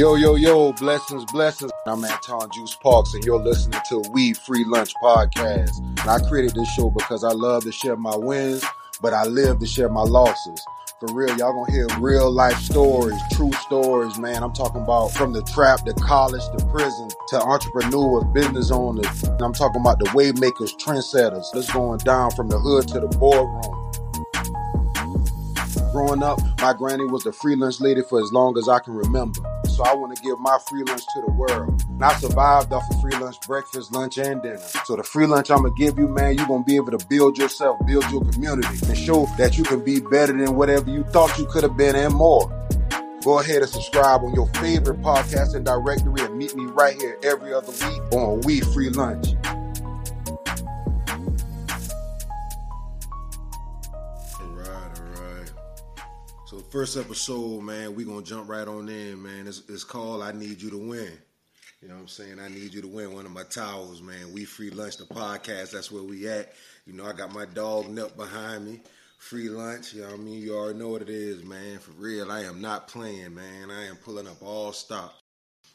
Yo, yo, yo, blessings, blessings. I'm Anton Juice Parks, and you're listening to We Free Lunch Podcast. And I created this show because I love to share my wins, but I live to share my losses. For real, y'all gonna hear real life stories, true stories, man. I'm talking about from the trap to college to prison to entrepreneurs, business owners. I'm talking about the way makers, trendsetters. It's going down from the hood to the boardroom. Growing up, my granny was the free lunch lady for as long as I can remember. So I want to give my free lunch to the world. And I survived off of free lunch breakfast, lunch, and dinner. So the free lunch I'm gonna give you, man, you're gonna be able to build yourself, build your community, and show that you can be better than whatever you thought you could have been and more. Go ahead and subscribe on your favorite podcasting directory and meet me right here every other week on We Free Lunch. First episode, man, we gonna jump right on in, man. It's, it's called "I Need You to Win." You know what I'm saying? I need you to win one of my towels, man. We free lunch the podcast. That's where we at. You know, I got my dog Nip behind me. Free lunch. You know what I mean? You already know what it is, man. For real, I am not playing, man. I am pulling up all stops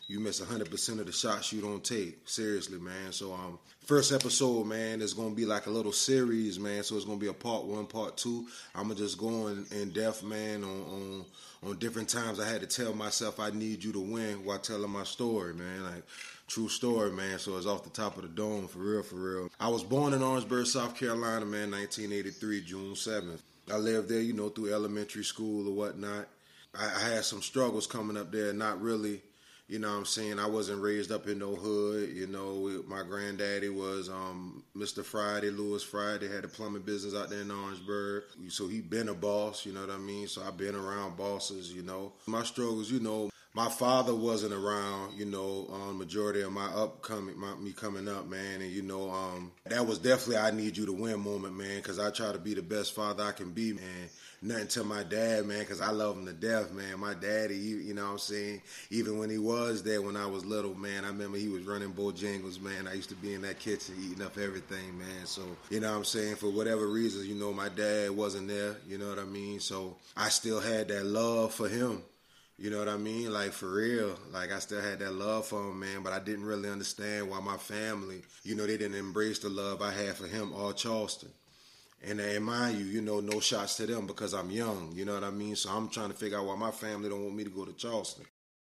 you miss 100% of the shots you don't take. Seriously, man. So, um, first episode, man, is going to be like a little series, man. So it's going to be a part one, part two. I'm going to just go in, in depth, man, on, on, on different times I had to tell myself I need you to win while telling my story, man. Like, true story, man. So it's off the top of the dome, for real, for real. I was born in Orangeburg, South Carolina, man, 1983, June 7th. I lived there, you know, through elementary school or whatnot. I, I had some struggles coming up there, not really – you know what I'm saying? I wasn't raised up in no hood. You know, my granddaddy was um, Mr. Friday, Lewis Friday, had a plumbing business out there in Orangeburg. So he been a boss, you know what I mean? So I've been around bosses, you know. My struggles, you know, my father wasn't around, you know, um, majority of my upcoming, my, me coming up, man, and you know, um, that was definitely I need you to win moment, man, because I try to be the best father I can be, man. Nothing to my dad, man, because I love him to death, man. My daddy, you, you know what I'm saying? Even when he was there when I was little, man, I remember he was running Bojangles, man. I used to be in that kitchen eating up everything, man. So, you know what I'm saying? For whatever reasons, you know, my dad wasn't there, you know what I mean? So I still had that love for him you know what I mean? Like for real. Like I still had that love for him, man, but I didn't really understand why my family, you know, they didn't embrace the love I had for him all Charleston. And, and mind you, you know, no shots to them because I'm young. You know what I mean? So I'm trying to figure out why my family don't want me to go to Charleston.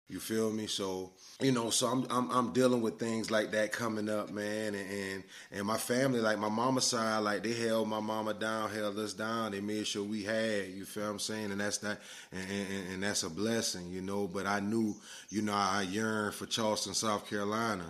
You feel me? So you know, so I'm I'm, I'm dealing with things like that coming up, man, and, and, and my family, like my mama side, like they held my mama down, held us down. They made sure we had. You feel what I'm saying? And that's not, and, and, and that's a blessing, you know. But I knew, you know, I yearned for Charleston, South Carolina.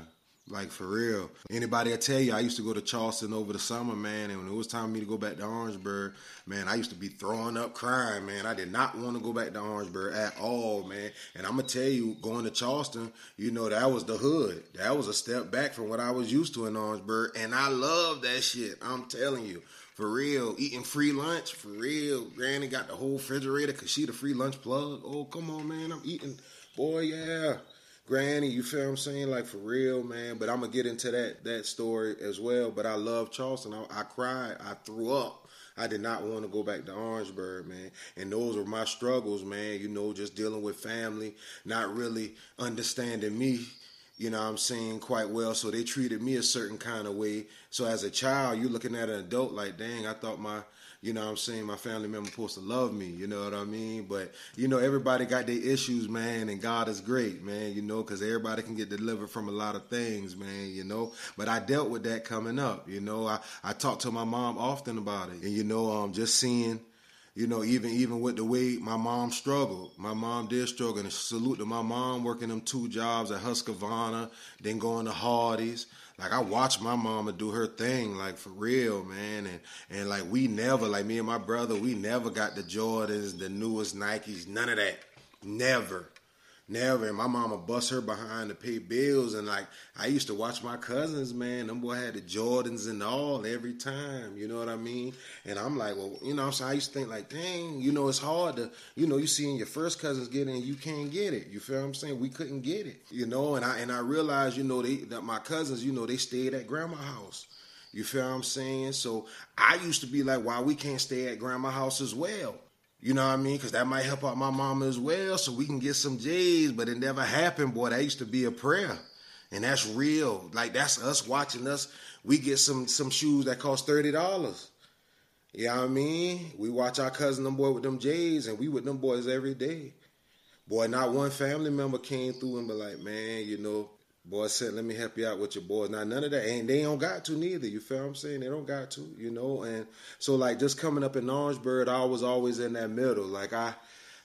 Like for real. Anybody I tell you, I used to go to Charleston over the summer, man, and when it was time for me to go back to Orangeburg, man, I used to be throwing up crying, man. I did not want to go back to Orangeburg at all, man. And I'm gonna tell you, going to Charleston, you know, that was the hood. That was a step back from what I was used to in Orangeburg. And I love that shit. I'm telling you. For real, eating free lunch, for real. Granny got the whole refrigerator because she the free lunch plug. Oh, come on, man. I'm eating. Boy, yeah. Granny, you feel what I'm saying? Like for real, man. But I'm gonna get into that that story as well. But I love Charleston. I, I cried. I threw up. I did not want to go back to Orangeburg, man. And those were my struggles, man. You know, just dealing with family, not really understanding me. You know I'm saying quite well. So they treated me a certain kind of way. So as a child, you're looking at an adult like, dang, I thought my you know what I'm saying, my family member supposed to love me, you know what I mean? But, you know, everybody got their issues, man, and God is great, man, you know, because everybody can get delivered from a lot of things, man, you know. But I dealt with that coming up, you know. I, I talked to my mom often about it. And, you know, um, just seeing, you know, even even with the way my mom struggled, my mom did struggle. And salute to my mom working them two jobs at Husqvarna, then going to Hardee's like I watched my mama do her thing, like for real, man. And and like we never, like me and my brother, we never got the Jordans, the newest Nikes, none of that. Never. Never. And my mama bust her behind to pay bills. And like, I used to watch my cousins, man. Them boy had the Jordans and all every time. You know what I mean? And I'm like, well, you know, so I used to think like, dang, you know, it's hard to, you know, you seeing your first cousins get it and you can't get it. You feel what I'm saying? We couldn't get it. You know, and I and I realized, you know, they that my cousins, you know, they stayed at grandma house. You feel what I'm saying? So I used to be like, why we can't stay at grandma house as well? You know what I mean? Because that might help out my mama as well, so we can get some J's. But it never happened, boy. That used to be a prayer, and that's real. Like that's us watching us. We get some some shoes that cost thirty dollars. You know what I mean? We watch our cousin them boy with them J's, and we with them boys every day. Boy, not one family member came through and be like, man, you know, boy said, let me help you out with your boys. Now none of that, and they don't got to neither. You feel I'm saying? They don't got to, you know. And so like just coming up in Orangeburg, I was always in that middle. Like I,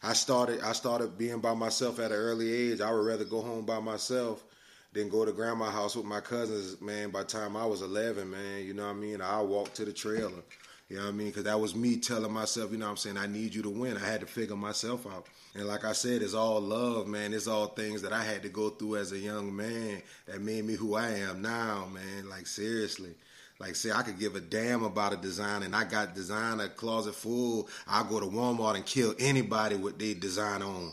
I started, I started being by myself at an early age. I would rather go home by myself than go to grandma's house with my cousins. Man, by the time I was 11, man, you know what I mean. I walked to the trailer. You know what I mean? Because that was me telling myself, you know what I'm saying, I need you to win. I had to figure myself out. And like I said, it's all love, man. It's all things that I had to go through as a young man that made me who I am now, man. Like, seriously. Like, say, I could give a damn about a design, and I got design a closet full. I'll go to Walmart and kill anybody with their design on.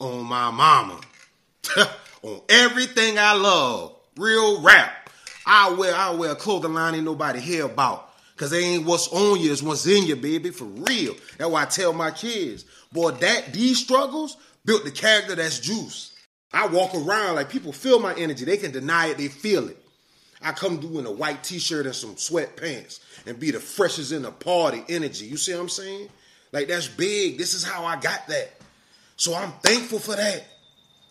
On my mama. on everything I love. Real rap. I wear I wear clothing line ain't nobody hear about. Cause they ain't what's on you, is what's in you, baby, for real. That's why I tell my kids, boy, that these struggles built the character that's juice. I walk around like people feel my energy. They can deny it, they feel it. I come through in a white t-shirt and some sweatpants and be the freshest in the party energy. You see what I'm saying? Like that's big. This is how I got that. So I'm thankful for that.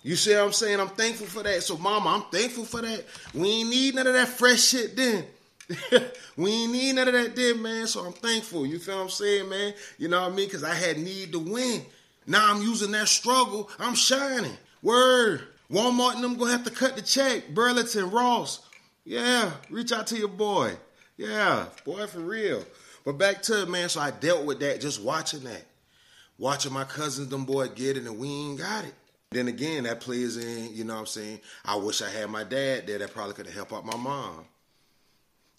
You see what I'm saying? I'm thankful for that. So mama, I'm thankful for that. We ain't need none of that fresh shit then. we ain't need none of that then, man. So I'm thankful. You feel what I'm saying, man? You know what I mean? Because I had need to win. Now I'm using that struggle. I'm shining. Word. Walmart and them gonna have to cut the check. Burlington, Ross. Yeah, reach out to your boy. Yeah, boy, for real. But back to it, man. So I dealt with that just watching that. Watching my cousins, them boy get it, and we ain't got it. Then again, that plays in, you know what I'm saying? I wish I had my dad there that probably could have helped out my mom.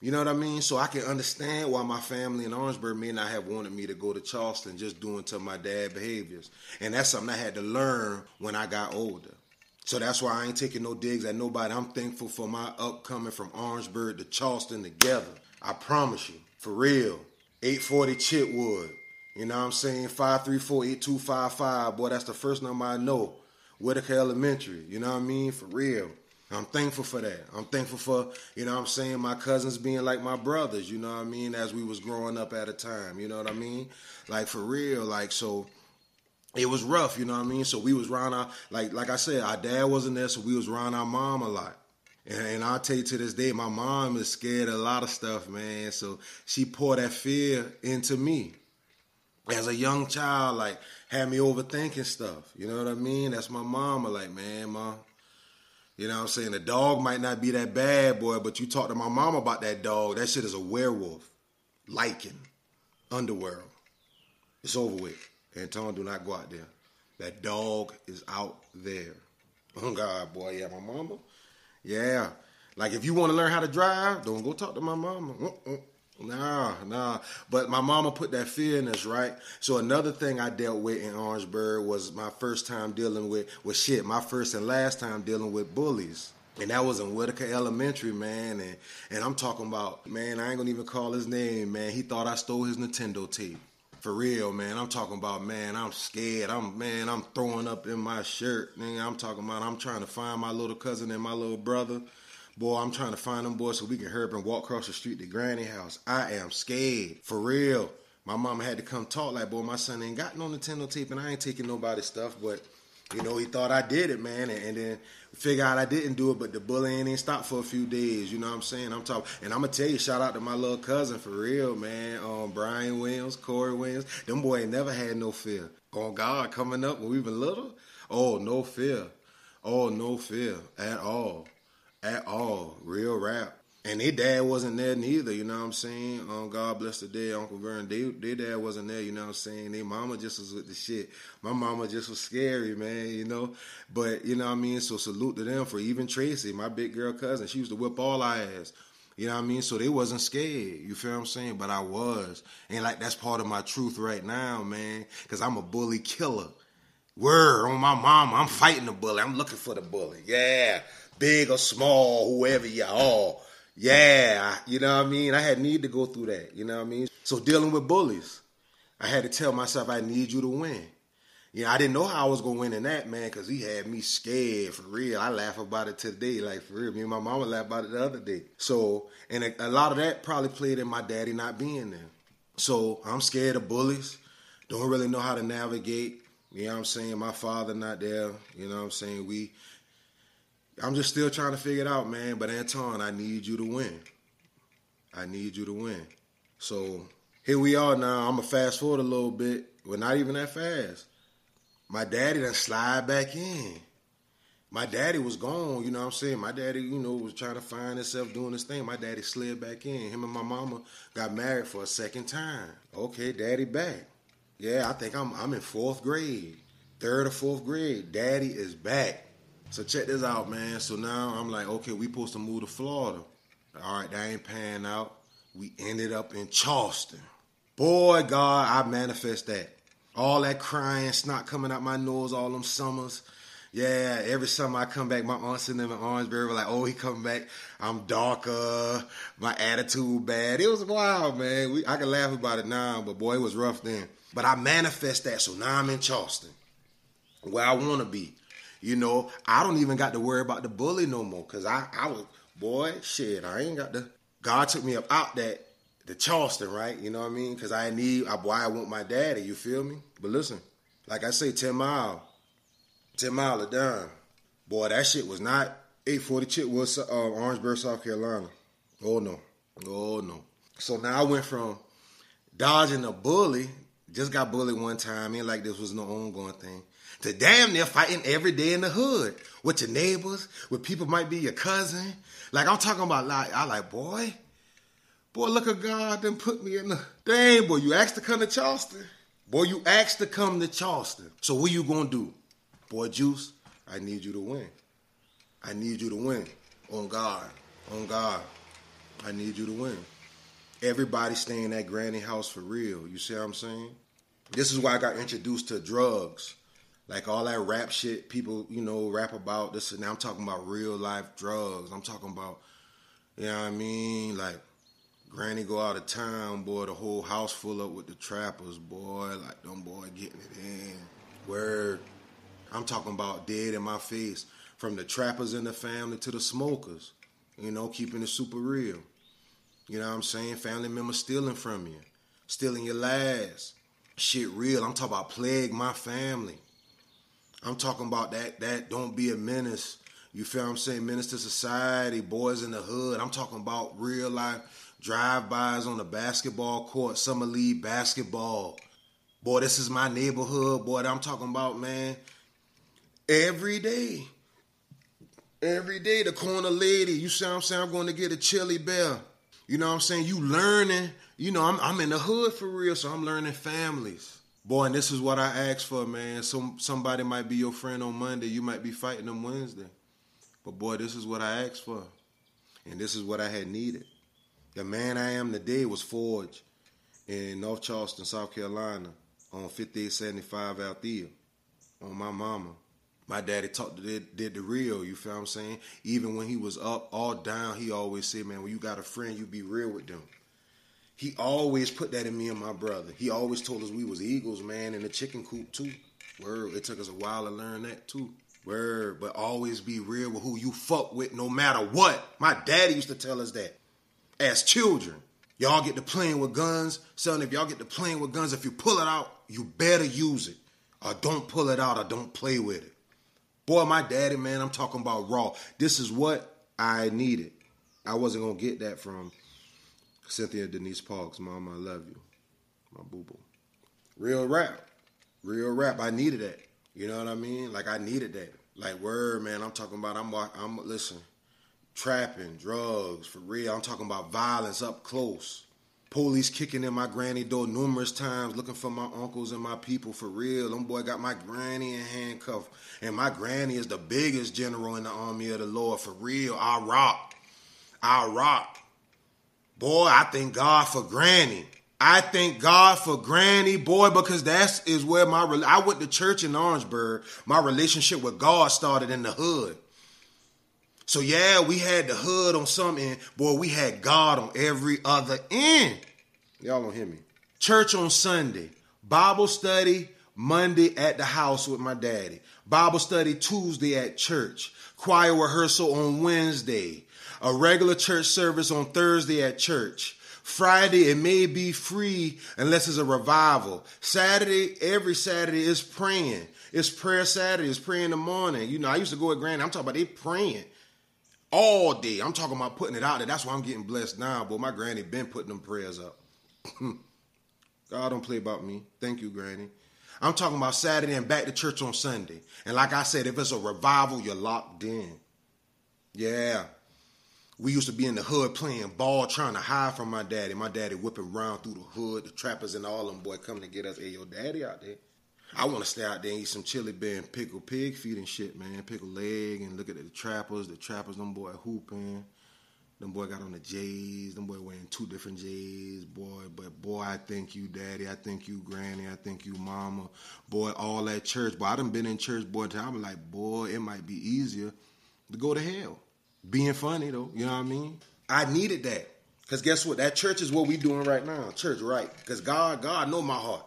You know what I mean? So I can understand why my family in Orangeburg may not have wanted me to go to Charleston just doing to my dad behaviors. And that's something I had to learn when I got older. So that's why I ain't taking no digs at nobody. I'm thankful for my upcoming from Orangeburg to Charleston together. I promise you, for real. 840 Chitwood. You know what I'm saying? 534-8255. Boy, that's the first number I know. Whitaker Elementary. You know what I mean? For real. I'm thankful for that. I'm thankful for, you know I'm saying, my cousins being like my brothers, you know what I mean, as we was growing up at a time, you know what I mean? Like for real, like so it was rough, you know what I mean? So we was around our like like I said, our dad wasn't there, so we was around our mom a lot. And, and I'll tell you to this day, my mom is scared of a lot of stuff, man. So she poured that fear into me. As a young child, like had me overthinking stuff. You know what I mean? That's my mama, like, man, mom, you know what I'm saying? The dog might not be that bad, boy, but you talk to my mom about that dog, that shit is a werewolf. Lycan. Underworld. It's over with. Anton, do not go out there. That dog is out there. Oh God, boy, yeah, my mama. Yeah. Like if you want to learn how to drive, don't go talk to my mama. Nah, nah. But my mama put that fear in us, right? So another thing I dealt with in Orangeburg was my first time dealing with with shit. My first and last time dealing with bullies. And that was in Whitaker Elementary, man. And and I'm talking about, man, I ain't gonna even call his name, man. He thought I stole his Nintendo tape. For real, man. I'm talking about, man, I'm scared. I'm man, I'm throwing up in my shirt. Man, I'm talking about I'm trying to find my little cousin and my little brother. Boy, I'm trying to find them boys so we can hurry up and walk across the street to Granny house. I am scared. For real. My mama had to come talk like, boy, my son ain't got no Nintendo tape and I ain't taking nobody's stuff. But, you know, he thought I did it, man. And, and then figure out I didn't do it, but the bullying ain't stopped for a few days. You know what I'm saying? I'm talking, and I'm gonna tell you, shout out to my little cousin for real, man. Um, Brian Williams, Corey Williams. Them boy ain't never had no fear. On God, coming up when we were little, oh no fear, oh no fear at all at all. Real rap. And their dad wasn't there neither, you know what I'm saying? Um, God bless the day, Uncle Vern. They, their dad wasn't there, you know what I'm saying? Their mama just was with the shit. My mama just was scary, man, you know? But, you know what I mean? So salute to them for even Tracy, my big girl cousin. She used to whip all our ass. You know what I mean? So they wasn't scared. You feel what I'm saying? But I was. And like that's part of my truth right now, man. Cause I'm a bully killer. Word on my mama. I'm fighting the bully. I'm looking for the bully. Yeah big or small, whoever you are. Yeah, you know what I mean? I had need to go through that, you know what I mean? So dealing with bullies. I had to tell myself I need you to win. You know, I didn't know how I was gonna win in that man because he had me scared for real. I laugh about it today, like for real. Me and my mama laugh about it the other day. So, and a, a lot of that probably played in my daddy not being there. So I'm scared of bullies. Don't really know how to navigate. You know what I'm saying? My father not there. You know what I'm saying? We I'm just still trying to figure it out, man. But Anton, I need you to win. I need you to win. So here we are now. I'm gonna fast forward a little bit. We're not even that fast. My daddy done slide back in. My daddy was gone, you know what I'm saying? My daddy, you know, was trying to find himself doing his thing. My daddy slid back in. Him and my mama got married for a second time. Okay, daddy back. Yeah, I think I'm I'm in fourth grade. Third or fourth grade. Daddy is back. So check this out, man. So now I'm like, okay, we supposed to move to Florida. All right, that ain't panning out. We ended up in Charleston. Boy, God, I manifest that. All that crying, snot coming out my nose all them summers. Yeah, every summer I come back, my aunts and them in Orangeburg were like, oh, he coming back. I'm darker. My attitude bad. It was wild, man. We, I can laugh about it now, but boy, it was rough then. But I manifest that, so now I'm in Charleston, where I want to be. You know, I don't even got to worry about the bully no more, cause I, I was, boy, shit, I ain't got the. God took me up out that the Charleston, right? You know what I mean? Because I need, I, why I want my daddy, you feel me? But listen, like I say, 10 mile, 10 mile of dime. Boy, that shit was not 840 Chitwood, uh, Orangeburg, South Carolina. Oh no. Oh no. So now I went from dodging a bully, just got bullied one time, ain't like this was no ongoing thing, to damn near fighting every day in the hood with your neighbors, with people might be your cousin. Like I'm talking about like I like, boy, Boy, look at God then put me in the dang boy. You asked to come to Charleston. Boy, you asked to come to Charleston. So what you gonna do? Boy, Juice, I need you to win. I need you to win. On God. On God. I need you to win. Everybody stay in that granny house for real. You see what I'm saying? This is why I got introduced to drugs. Like all that rap shit people, you know, rap about this and now I'm talking about real life drugs. I'm talking about, you know what I mean? Like Granny go out of town, boy, the whole house full up with the trappers, boy. Like them boy getting it in. Word. I'm talking about dead in my face. From the trappers in the family to the smokers. You know, keeping it super real. You know what I'm saying? Family members stealing from you. Stealing your last. Shit real. I'm talking about plague my family. I'm talking about that that don't be a menace. You feel I'm saying? Menace to society, boys in the hood. I'm talking about real life drive-bys on the basketball court, summer league basketball. Boy, this is my neighborhood. Boy, I'm talking about, man. Every day. Every day, the corner lady, you I'm saying? I'm going to get a chili bell. You know what I'm saying? You learning. You know, I'm, I'm in the hood for real, so I'm learning families. Boy, and this is what I asked for, man. Some somebody might be your friend on Monday. You might be fighting them Wednesday. But boy, this is what I asked for. And this is what I had needed. The man I am today was forged in North Charleston, South Carolina, on 5875 Althea, on my mama. My daddy talked did, did the real, you feel what I'm saying? Even when he was up, all down, he always said, man, when you got a friend, you be real with them. He always put that in me and my brother. He always told us we was eagles, man, in the chicken coop too. Word, it took us a while to learn that too. Word, but always be real with who you fuck with no matter what. My daddy used to tell us that as children. Y'all get to playing with guns. Son, if y'all get to playing with guns, if you pull it out, you better use it. Or don't pull it out or don't play with it. Boy, my daddy, man, I'm talking about raw. This is what I needed. I wasn't to get that from Cynthia Denise Parks. Mom, I love you. My boo boo. Real rap. Real rap. I needed that. You know what I mean? Like, I needed that. Like, word, man, I'm talking about, I'm, I'm, listen, trapping, drugs, for real. I'm talking about violence up close. Police kicking in my granny door numerous times looking for my uncles and my people for real. Them boy got my granny in handcuff. And my granny is the biggest general in the army of the Lord for real. I rock. I rock. Boy, I thank God for granny. I thank God for Granny, boy, because that is is where my I went to church in Orangeburg. My relationship with God started in the hood. So yeah, we had the hood on some end, boy, we had God on every other end. Y'all don't hear me. Church on Sunday, Bible study Monday at the house with my daddy. Bible study Tuesday at church. Choir rehearsal on Wednesday. A regular church service on Thursday at church. Friday, it may be free unless it's a revival. Saturday, every Saturday is praying. It's prayer Saturday. It's prayer in the morning. You know, I used to go at Granny. I'm talking about they praying all day. I'm talking about putting it out there. That's why I'm getting blessed now. But my granny been putting them prayers up. God don't play about me. Thank you, Granny. I'm talking about Saturday and back to church on Sunday. And like I said, if it's a revival, you're locked in. Yeah. We used to be in the hood playing ball, trying to hide from my daddy. My daddy whipping around through the hood, the trappers and all them boy coming to get us. Hey, your daddy out there. I want to stay out there and eat some chili beer and pickle pig feet and shit, man. Pickle leg and look at the trappers. The trappers, them boy hooping. Them boy got on the J's. Them boy wearing two different J's. Boy, but boy, I thank you, daddy. I thank you, granny. I thank you, mama. Boy, all that church. Boy, I done been in church, boy, I'm like, boy, it might be easier to go to hell. Being funny, though. You know what I mean? I needed that. Because guess what? That church is what we doing right now. Church, right. Because God, God know my heart.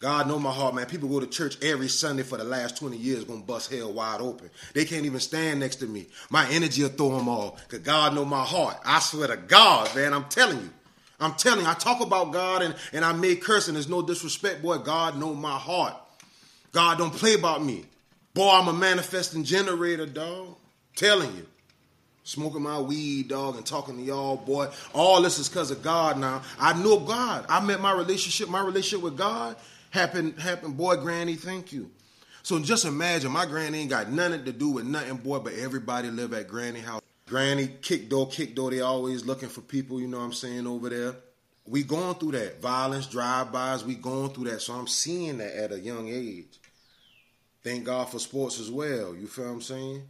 God know my heart, man. People go to church every Sunday for the last 20 years, gonna bust hell wide open. They can't even stand next to me. My energy will throw them all. Cause God know my heart. I swear to God, man, I'm telling you. I'm telling you, I talk about God and, and I may curse and there's no disrespect, boy. God know my heart. God don't play about me. Boy, I'm a manifesting generator, dog. Telling you. Smoking my weed, dog, and talking to y'all, boy. All this is because of God now. I know God. I met my relationship, my relationship with God happened, happened, boy, granny, thank you. So just imagine my granny ain't got nothing to do with nothing, boy, but everybody live at granny house. Granny, kick door, kick door, they always looking for people, you know what I'm saying, over there. We going through that. Violence, drive-bys, we going through that. So I'm seeing that at a young age. Thank God for sports as well. You feel what I'm saying?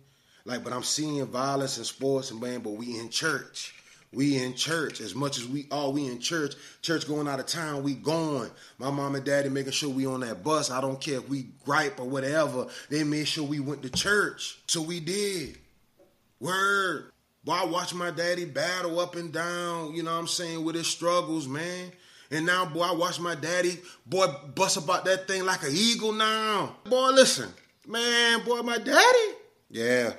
Like, but I'm seeing violence in sports and man, but we in church. We in church as much as we are. We in church. Church going out of town. We going. My mom and daddy making sure we on that bus. I don't care if we gripe or whatever. They made sure we went to church. So we did. Word. Boy, I watched my daddy battle up and down. You know what I'm saying with his struggles, man. And now, boy, I watch my daddy, boy, bust about that thing like an eagle now. Boy, listen, man, boy, my daddy. Yeah,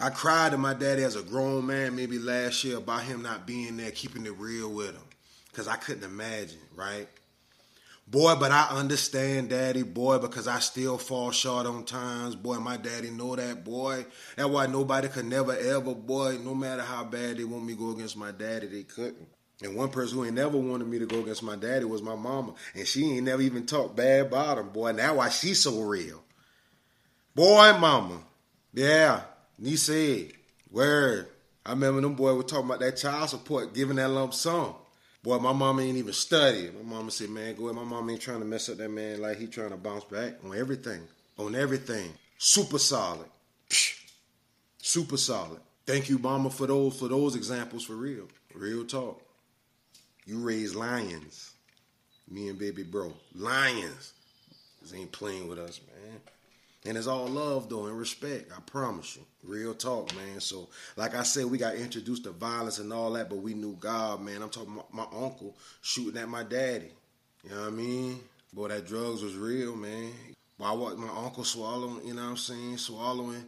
I cried to my daddy as a grown man maybe last year about him not being there, keeping it real with him. Because I couldn't imagine, right? Boy, but I understand daddy, boy, because I still fall short on times. Boy, my daddy know that, boy. That's why nobody could never ever, boy, no matter how bad they want me go against my daddy, they couldn't. And one person who ain't never wanted me to go against my daddy was my mama. And she ain't never even talked bad about him, boy. Now why she so real. Boy, mama. Yeah. Nice, word. I remember them boy were talking about that child support, giving that lump sum. Boy, my mama ain't even studied. My mama said, man, go ahead. My mama ain't trying to mess up that man like he trying to bounce back on everything. On everything. Super solid. Psh, Super solid. Thank you, mama, for those for those examples for real. Real talk. You raise lions. Me and baby bro. Lions. This ain't playing with us, man. And it's all love though and respect. I promise you. Real talk, man. So, like I said, we got introduced to violence and all that, but we knew God, man. I'm talking about my uncle shooting at my daddy. You know what I mean? Boy, that drugs was real, man. I watched my uncle swallowing, you know what I'm saying, swallowing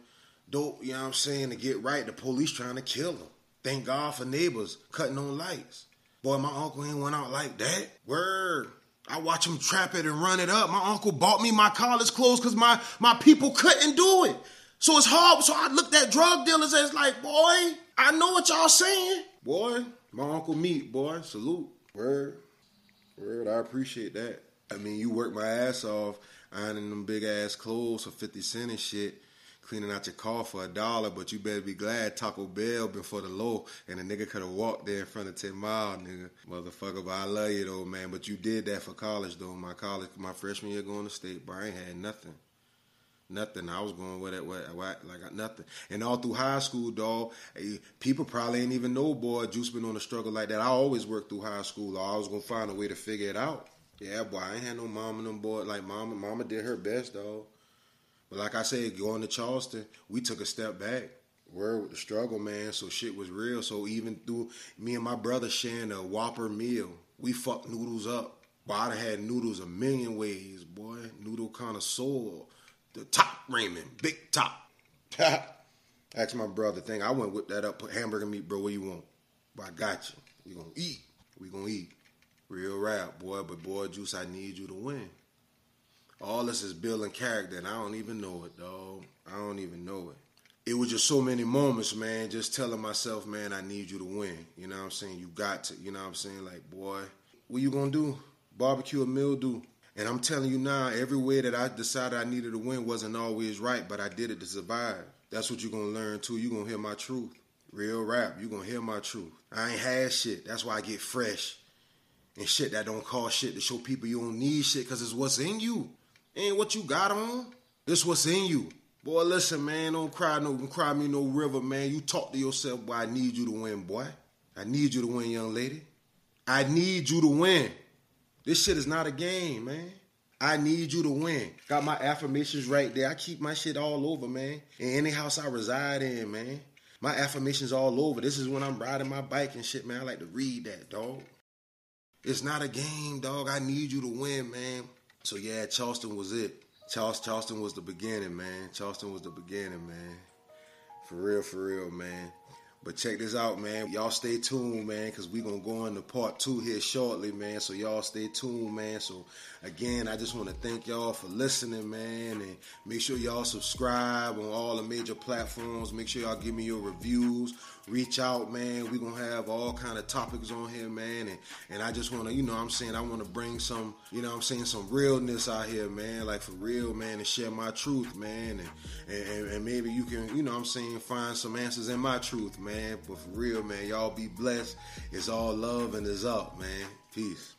dope, you know what I'm saying, to get right. The police trying to kill him. Thank God for neighbors cutting on lights. Boy, my uncle ain't went out like that. Word. I watch them trap it and run it up. My uncle bought me my college clothes because my, my people couldn't do it. So it's hard. So I looked at drug dealers and it's like, boy, I know what y'all saying. Boy, my uncle meet, boy. Salute. Word. Word. I appreciate that. I mean, you work my ass off ironing them big ass clothes for 50 cent and shit cleaning out your car for a dollar, but you better be glad Taco Bell been for the low and the nigga could have walked there in front of 10 Mile, nigga. Motherfucker, but I love you though, man. But you did that for college though. My college, my freshman year going to state, bro, I ain't had nothing. Nothing. I was going with it, with, like nothing. And all through high school, dog, eh, people probably ain't even know, boy, Juice been on a struggle like that. I always worked through high school. I was gonna find a way to figure it out. Yeah, boy, I ain't had no mom and them boy. Like mama, mama did her best, dog. But like I said, going to Charleston, we took a step back. Word with the struggle, man. So shit was real. So even through me and my brother sharing a Whopper meal, we fucked noodles up. But I done had noodles a million ways, boy. Noodle connoisseur. The top ramen, big top. Ask my brother thing. I went with that up, put hamburger meat, bro. What you want? But I got you. We gonna eat. We gonna eat. Real rap, boy. But boy, Juice, I need you to win. All this is building character, and I don't even know it, dog. I don't even know it. It was just so many moments, man, just telling myself, man, I need you to win. You know what I'm saying? You got to. You know what I'm saying? Like, boy, what you gonna do? Barbecue a mildew. And I'm telling you now, every way that I decided I needed to win wasn't always right, but I did it to survive. That's what you're gonna learn too. You're gonna hear my truth. Real rap, you're gonna hear my truth. I ain't had shit. That's why I get fresh. And shit that don't cost shit to show people you don't need shit because it's what's in you. Ain't what you got on. It's what's in you. Boy, listen, man, don't cry no don't cry me no river, man. You talk to yourself, boy. I need you to win, boy. I need you to win, young lady. I need you to win. This shit is not a game, man. I need you to win. Got my affirmations right there. I keep my shit all over, man. In any house I reside in, man. My affirmations all over. This is when I'm riding my bike and shit, man. I like to read that, dog. It's not a game, dog. I need you to win, man. So yeah, Charleston was it. Charles Charleston was the beginning, man. Charleston was the beginning, man. For real, for real, man. But check this out, man. Y'all stay tuned, man, because we going to go into part two here shortly, man. So y'all stay tuned, man. So again, I just want to thank y'all for listening, man. And make sure y'all subscribe on all the major platforms. Make sure y'all give me your reviews. Reach out, man. we going to have all kind of topics on here, man. And, and I just want to, you know I'm saying, I want to bring some, you know I'm saying, some realness out here, man. Like for real, man, and share my truth, man. And, and, and maybe you can, you know I'm saying, find some answers in my truth, man. But for real, man, y'all be blessed. It's all love and it's up, man. Peace.